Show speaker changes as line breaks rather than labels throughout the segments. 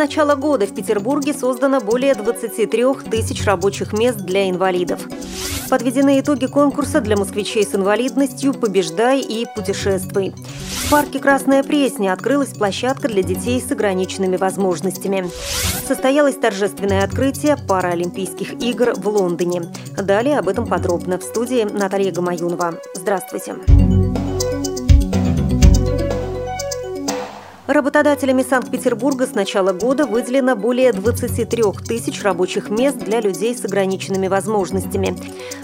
начала года в Петербурге создано более 23 тысяч рабочих мест для инвалидов. Подведены итоги конкурса для москвичей с инвалидностью «Побеждай и путешествуй». В парке «Красная Пресня» открылась площадка для детей с ограниченными возможностями. Состоялось торжественное открытие Паралимпийских игр в Лондоне. Далее об этом подробно в студии Наталья Гамаюнова. Здравствуйте. Здравствуйте. Работодателями Санкт-Петербурга с начала года выделено более 23 тысяч рабочих мест для людей с ограниченными возможностями.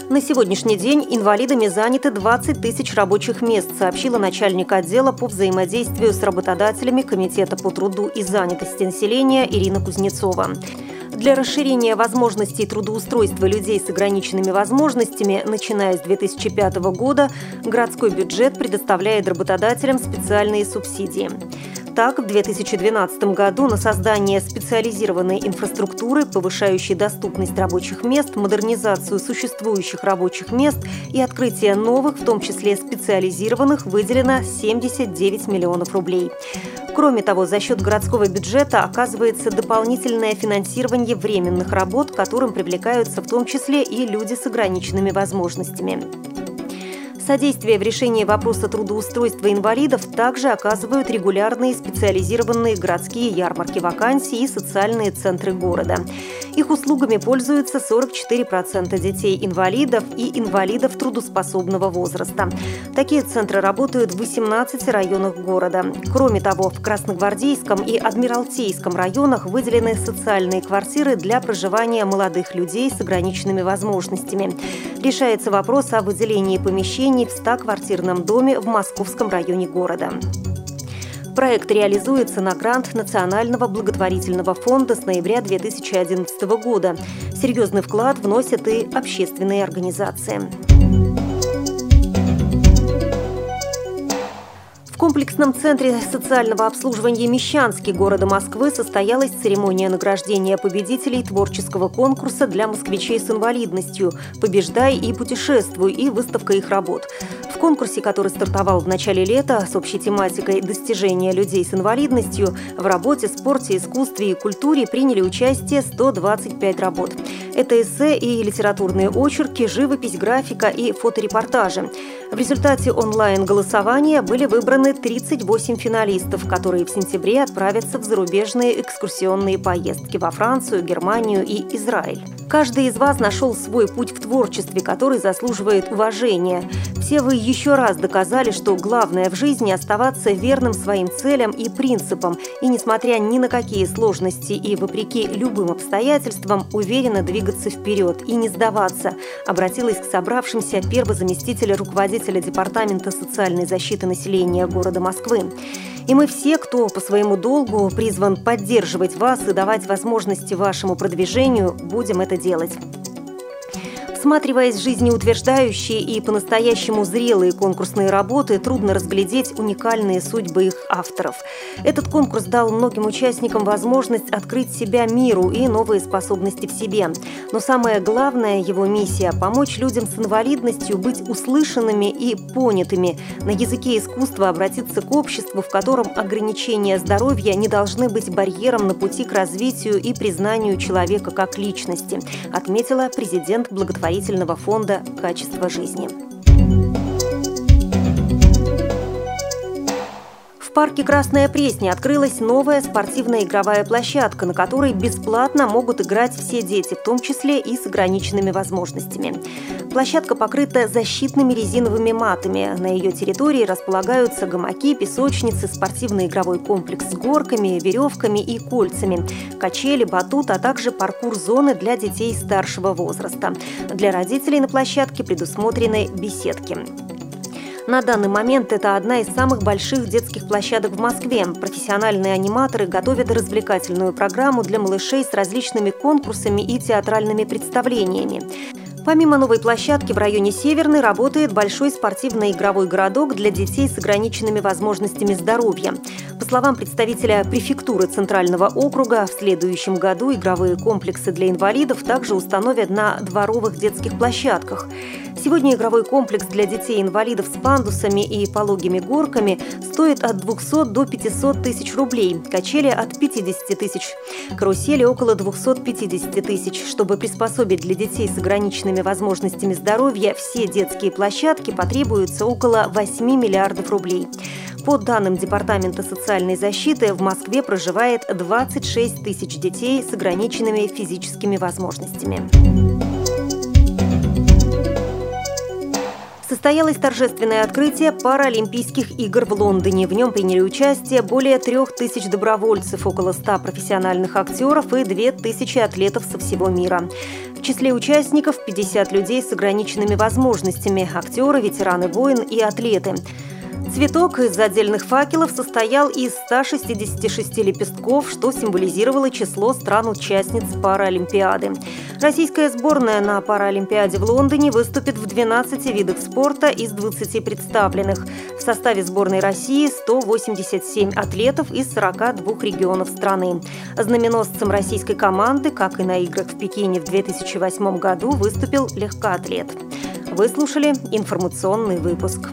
На сегодняшний день инвалидами заняты 20 тысяч рабочих мест, сообщила начальник отдела по взаимодействию с работодателями Комитета по труду и занятости населения Ирина Кузнецова. Для расширения возможностей трудоустройства людей с ограниченными возможностями, начиная с 2005 года, городской бюджет предоставляет работодателям специальные субсидии. Так, в 2012 году на создание специализированной инфраструктуры, повышающей доступность рабочих мест, модернизацию существующих рабочих мест и открытие новых, в том числе специализированных, выделено 79 миллионов рублей. Кроме того, за счет городского бюджета оказывается дополнительное финансирование временных работ, которым привлекаются в том числе и люди с ограниченными возможностями. Содействие в решении вопроса трудоустройства инвалидов также оказывают регулярные специализированные городские ярмарки вакансий и социальные центры города. Их услугами пользуются 44% детей-инвалидов и инвалидов трудоспособного возраста. Такие центры работают в 18 районах города. Кроме того, в Красногвардейском и Адмиралтейском районах выделены социальные квартиры для проживания молодых людей с ограниченными возможностями. Решается вопрос о выделении помещений в 100-квартирном доме в Московском районе города. Проект реализуется на грант Национального благотворительного фонда с ноября 2011 года. Серьезный вклад вносят и общественные организации. Комплексном центре социального обслуживания «Мещанский» города Москвы состоялась церемония награждения победителей творческого конкурса для москвичей с инвалидностью «Побеждай и путешествуй» и выставка их работ. Конкурсе, который стартовал в начале лета с общей тематикой «Достижения людей с инвалидностью», в работе, спорте, искусстве и культуре приняли участие 125 работ. Это эссе и литературные очерки, живопись, графика и фоторепортажи. В результате онлайн-голосования были выбраны 38 финалистов, которые в сентябре отправятся в зарубежные экскурсионные поездки во Францию, Германию и Израиль. Каждый из вас нашел свой путь в творчестве, который заслуживает уважения. Все вы еще раз доказали, что главное в жизни – оставаться верным своим целям и принципам, и, несмотря ни на какие сложности и вопреки любым обстоятельствам, уверенно двигаться вперед и не сдаваться, обратилась к собравшимся первый заместитель руководителя Департамента социальной защиты населения города Москвы. И мы все, кто по своему долгу призван поддерживать вас и давать возможности вашему продвижению, будем это делать. Всматриваясь в жизнеутверждающие и по-настоящему зрелые конкурсные работы, трудно разглядеть уникальные судьбы их авторов. Этот конкурс дал многим участникам возможность открыть себя миру и новые способности в себе. Но самое главное его миссия – помочь людям с инвалидностью быть услышанными и понятыми, на языке искусства обратиться к обществу, в котором ограничения здоровья не должны быть барьером на пути к развитию и признанию человека как личности, отметила президент благотворительности благотворительного фонда «Качество жизни». Парке «Красная Пресня» открылась новая спортивная игровая площадка, на которой бесплатно могут играть все дети, в том числе и с ограниченными возможностями. Площадка покрыта защитными резиновыми матами. На ее территории располагаются гамаки, песочницы, спортивный игровой комплекс с горками, веревками и кольцами, качели, батут, а также паркур-зоны для детей старшего возраста. Для родителей на площадке предусмотрены беседки. На данный момент это одна из самых больших детских площадок в Москве. Профессиональные аниматоры готовят развлекательную программу для малышей с различными конкурсами и театральными представлениями. Помимо новой площадки в районе Северный работает большой спортивный игровой городок для детей с ограниченными возможностями здоровья. По словам представителя префектуры Центрального округа, в следующем году игровые комплексы для инвалидов также установят на дворовых детских площадках. Сегодня игровой комплекс для детей-инвалидов с пандусами и пологими горками стоит от 200 до 500 тысяч рублей, качели от 50 тысяч, карусели около 250 тысяч. Чтобы приспособить для детей с ограниченными возможностями здоровья все детские площадки, потребуется около 8 миллиардов рублей. По данным Департамента социальной защиты, в Москве проживает 26 тысяч детей с ограниченными физическими возможностями. Состоялось торжественное открытие Паралимпийских игр в Лондоне. В нем приняли участие более трех тысяч добровольцев, около ста профессиональных актеров и две тысячи атлетов со всего мира. В числе участников 50 людей с ограниченными возможностями – актеры, ветераны войн и атлеты. Цветок из отдельных факелов состоял из 166 лепестков, что символизировало число стран-участниц Паралимпиады. Российская сборная на Паралимпиаде в Лондоне выступит в 12 видах спорта из 20 представленных. В составе сборной России 187 атлетов из 42 регионов страны. Знаменосцем российской команды, как и на играх в Пекине в 2008 году, выступил легкоатлет. Вы слушали информационный выпуск.